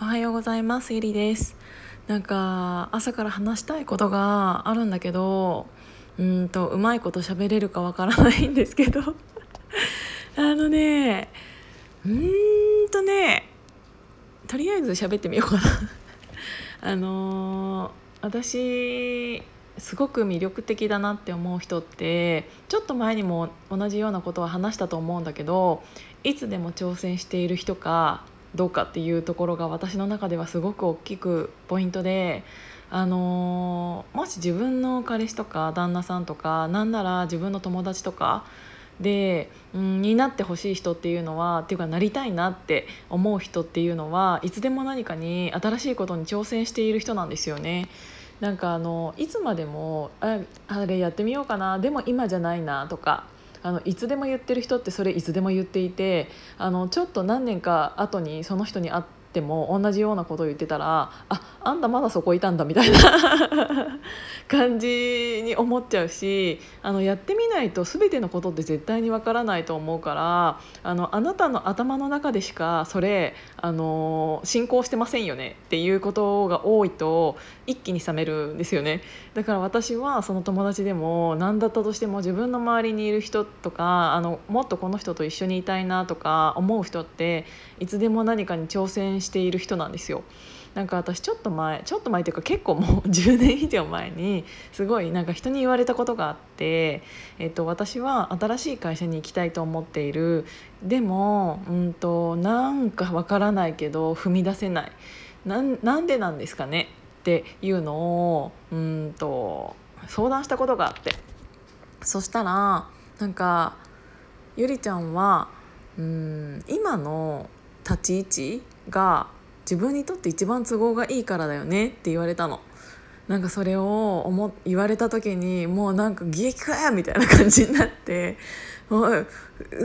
おはようございます。ゆりです。なんか朝から話したいことがあるんだけどうんとうまいこと喋れるかわからないんですけど。あのねうーんとねとりあえず喋ってみようかな。あのー、私すごく魅力的だなって思う人ってちょっと前にも同じようなことは話したと思うんだけどいつでも挑戦している人かどうかっていうところが私の中ではすごく大きくポイントで。あのー、もし自分の彼氏とか旦那さんとかなんなら自分の友達とかで、うん、になってほしい人っていうのはっていうかなりたいなって思う人っていうのはいつでも何かに新しいことに挑戦している人なんですよね。なんかあのいつまでもああれやってみようかなでも今じゃないなとかあのいつでも言ってる人ってそれいつでも言っていてあのちょっと何年か後にその人に会ってても同じようなことを言ってたらああんたまだそこいたんだみたいな 感じに思っちゃうしあのやってみないと全てのことって絶対にわからないと思うからあのあなたの頭の中でしかそれあの進行してませんよねっていうことが多いと一気に冷めるんですよね。だから私はその友達でも何だったとしても自分の周りにいる人とかあのもっとこの人と一緒にいたいなとか思う人っていつでも何かに挑戦している人なんですよ。なんか私ちょっと前ちょっと前っていうか結構もう 10年以上前にすごいなんか人に言われたことがあって、えっと、私は新しい会社に行きたいと思っている。でも、うんと、なんかわからないけど踏み出せない。なんでなんですかね？っていうのをうんと相談したことがあって。そしたらなんかゆりちゃんはうん今の立ち位置が自分にとって一番都合がいいからだよねって言われたの。なんかそれを思言われた時にもうなんか激かやみたいな感じになってもう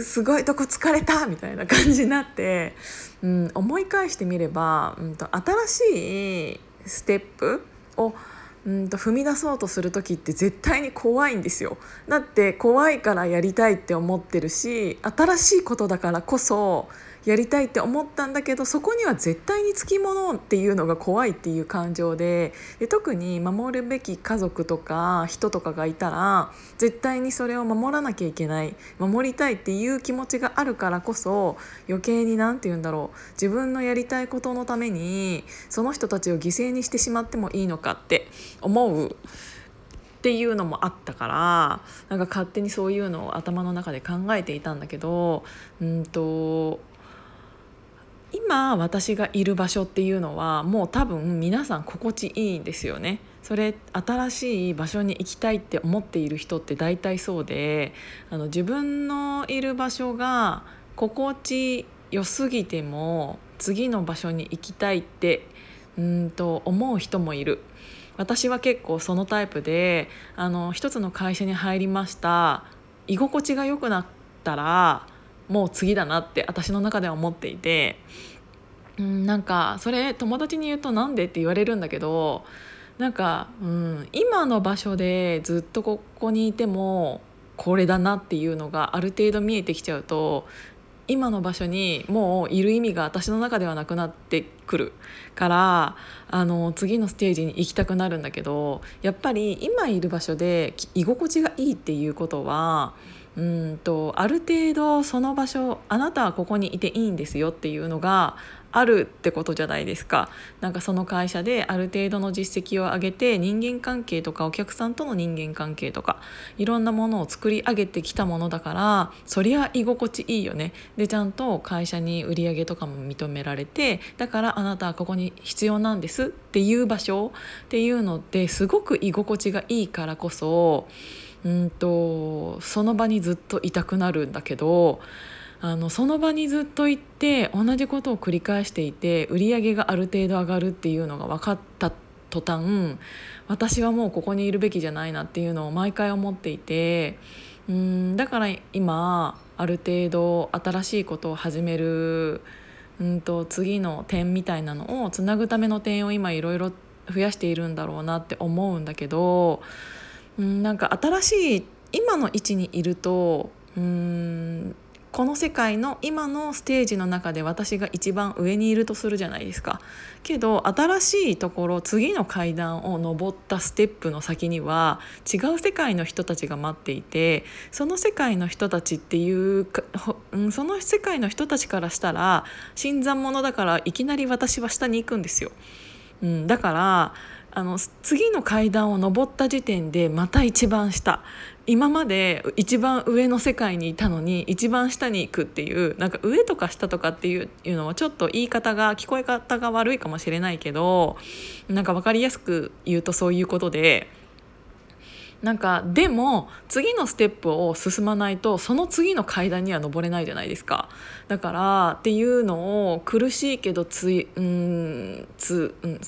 すごいとこ疲れたみたいな感じになって、うん、思い返してみれば、うんと、新しいステップをうんと踏み出そうとする時って絶対に怖いんですよだって怖いからやりたいって思ってるし新しいことだからこそやりたいって思ったんだけどそこには絶対につきものっていうのが怖いっていう感情でで特に守るべき家族とか人とかがいたら絶対にそれを守らなきゃいけない守りたいっていう気持ちがあるからこそ余計に何て言うんだろう自分のやりたいことのためにその人たちを犠牲にしてしまってもいいのかって思う。っていうのもあったからなんか勝手にそういうのを頭の中で考えていたんだけどうんと今私がいる場所っていうのはもう多分皆さん心地いいんですよね。それ新しい場所に行きたいって思っている人って大体そうであの自分のいる場所が心地よすぎても次の場所に行きたいってうんと思う人もいる。私は結構そのタイプであの一つの会社に入りました居心地が良くなったらもう次だなって私の中では思っていて、うん、なんかそれ友達に言うとなんでって言われるんだけどなんか、うん、今の場所でずっとここにいてもこれだなっていうのがある程度見えてきちゃうと今の場所にもういる意味が私の中ではなくなってくるからあの次のステージに行きたくなるんだけどやっぱり今いる場所で居心地がいいっていうことはうんとある程度その場所あなたはここにいていいんですよっていうのがあるってことじゃないですか。なんかその会社である程度の実績を上げて人間関係とかお客さんとの人間関係とかいろんなものを作り上げてきたものだからそりゃ居心地いいよね。でちゃんと会社に売り上げとかも認められてだからあなたはここに必要なんですっていう場所っていうのってすごく居心地がいいからこそうんとその場にずっといたくなるんだけどあのその場にずっと行って同じことを繰り返していて売り上げがある程度上がるっていうのが分かった途端私はもうここにいるべきじゃないなっていうのを毎回思っていてうんだから今ある程度新しいことを始めるうんと次の点みたいなのをつなぐための点を今いろいろ増やしているんだろうなって思うんだけどうんなんか新しい今の位置にいるとうんこの世界の今のステージの中で私が一番上にいるとするじゃないですかけど新しいところ次の階段を上ったステップの先には違う世界の人たちが待っていてその世界の人たちっていうその世界の人たちからしたら新参者だからいきなり私は下に行くんですよ。うん、だからあの次の階段を上った時点でまた一番下今まで一番上の世界にいたのに一番下に行くっていうなんか上とか下とかっていうのはちょっと言い方が聞こえ方が悪いかもしれないけどなんか分かりやすく言うとそういうことで。なんかでも次のステップを進まないとその次の階段には登れないじゃないですかだからっていうのを苦しいけどついうんつうん？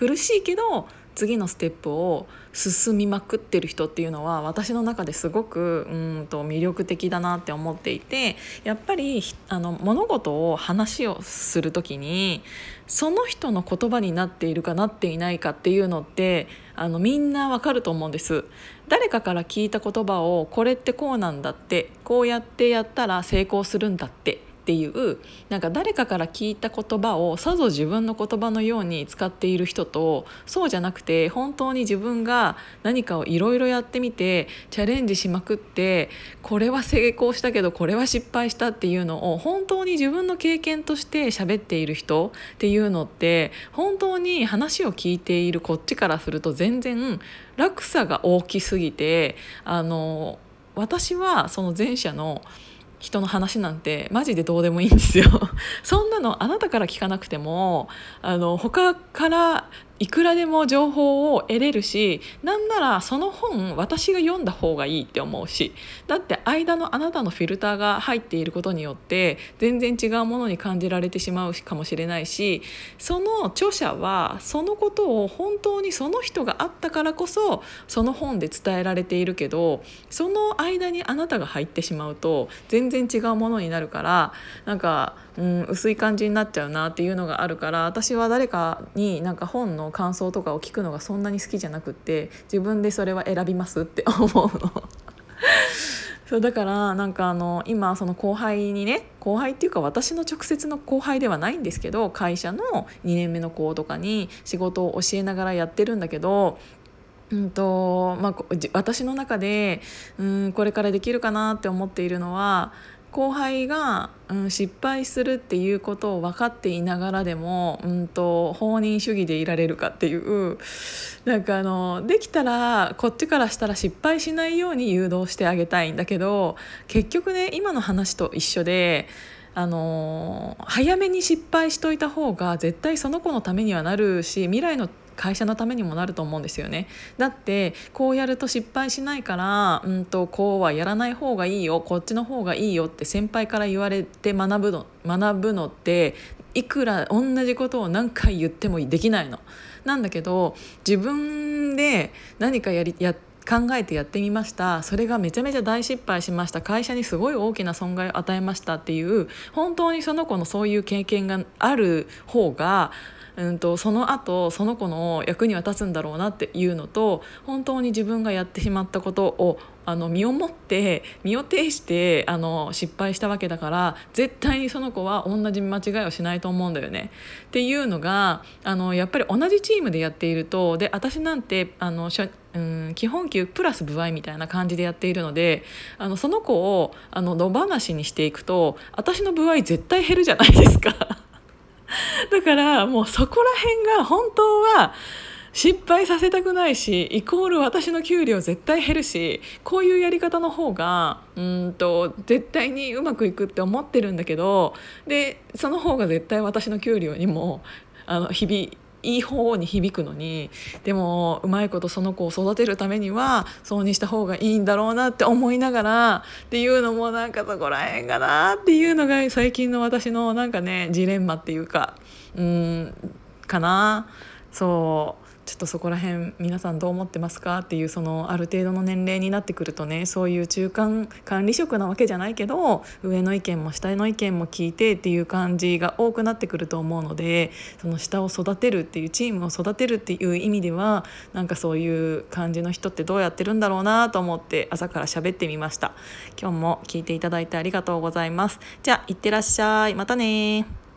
苦しいけど次のステップを進みまくってる人っていうのは私の中ですごくうんと魅力的だなって思っていてやっぱりあの物事を話をする時にその人の言葉になっているかなっていないかっていうのってあのみんなわかると思うんです。誰かから聞いた言葉をこれってこうなんだってこうやってやったら成功するんだってっていうなんか誰かから聞いた言葉をさぞ自分の言葉のように使っている人とそうじゃなくて本当に自分が何かをいろいろやってみてチャレンジしまくってこれは成功したけどこれは失敗したっていうのを本当に自分の経験として喋っている人っていうのって本当に話を聞いているこっちからすると全然落差が大きすぎてあの私はその前者の人の話なんてマジでどうでもいいんですよ。そんなのあなたから聞かなくてもあの他からいくらでも情報を得れるしなんならその本私が読んだ方がいいって思うしだって間のあなたのフィルターが入っていることによって全然違うものに感じられてしまうかもしれないしその著者はそのことを本当にその人があったからこそその本で伝えられているけどその間にあなたが入ってしまうと全然違うものになるからなんかうん、薄い感じになっちゃうなっていうのがあるから私は誰かになんか本の感想とかを聞くのがそんなに好きじゃなくって自分でそれは選びますって 思うの。そうだからなんかあの今その後輩にね後輩っていうか私の直接の後輩ではないんですけど会社の2年目の子とかに仕事を教えながらやってるんだけどうんとまあ、私の中でうんこれからできるかなって思っているのは後輩が、うん、失敗するっていうことを分かっていながらでも、うんと、放任主義でいられるかっていうなんかあのできたらこっちからしたら失敗しないように誘導してあげたいんだけど結局ね今の話と一緒で。あの早めに失敗しといた方が絶対その子のためにはなるし未来の会社のためにもなると思うんですよねだってこうやると失敗しないからうんとこうはやらない方がいいよこっちの方がいいよって先輩から言われて学ぶの学ぶのっていくら同じことを何回言ってもできないの。なんだけど自分で何かやりや考えてやってみましたそれがめちゃめちゃ大失敗しました会社にすごい大きな損害を与えましたっていう本当にその子のそういう経験がある方がうんとその後その子の役には立つんだろうなっていうのと本当に自分がやってしまったことをあの身をもって身を挺してあの失敗したわけだから絶対にその子は同じ間違いをしないと思うんだよね。っていうのがあのやっぱり同じチームでやっているとで私なんてあのうん基本給プラス部合みたいな感じでやっているのであのその子をあの野放しにしていくと私の部合絶対減るじゃないですか。だからもうそこら辺が本当は失敗させたくないしイコール私の給料絶対減るしこういうやり方の方がうんと絶対にうまくいくって思ってるんだけどでその方が絶対私の給料にもあの日々いい方に響くのにでもうまいことその子を育てるためにはそうにした方がいいんだろうなって思いながらっていうのもなんかそこら辺かなっていうのが最近の私のなんかねジレンマっていうかうんかな。そう。ちょっとそこら辺皆さんどう思ってますかっていうそのある程度の年齢になってくるとねそういう中間管理職なわけじゃないけど上の意見も下の意見も聞いてっていう感じが多くなってくると思うのでその下を育てるっていうチームを育てるっていう意味ではなんかそういう感じの人ってどうやってるんだろうなと思って朝から喋ってみました。今日も聞いていただいてありがとうございます。じゃあいってらっしゃい。またね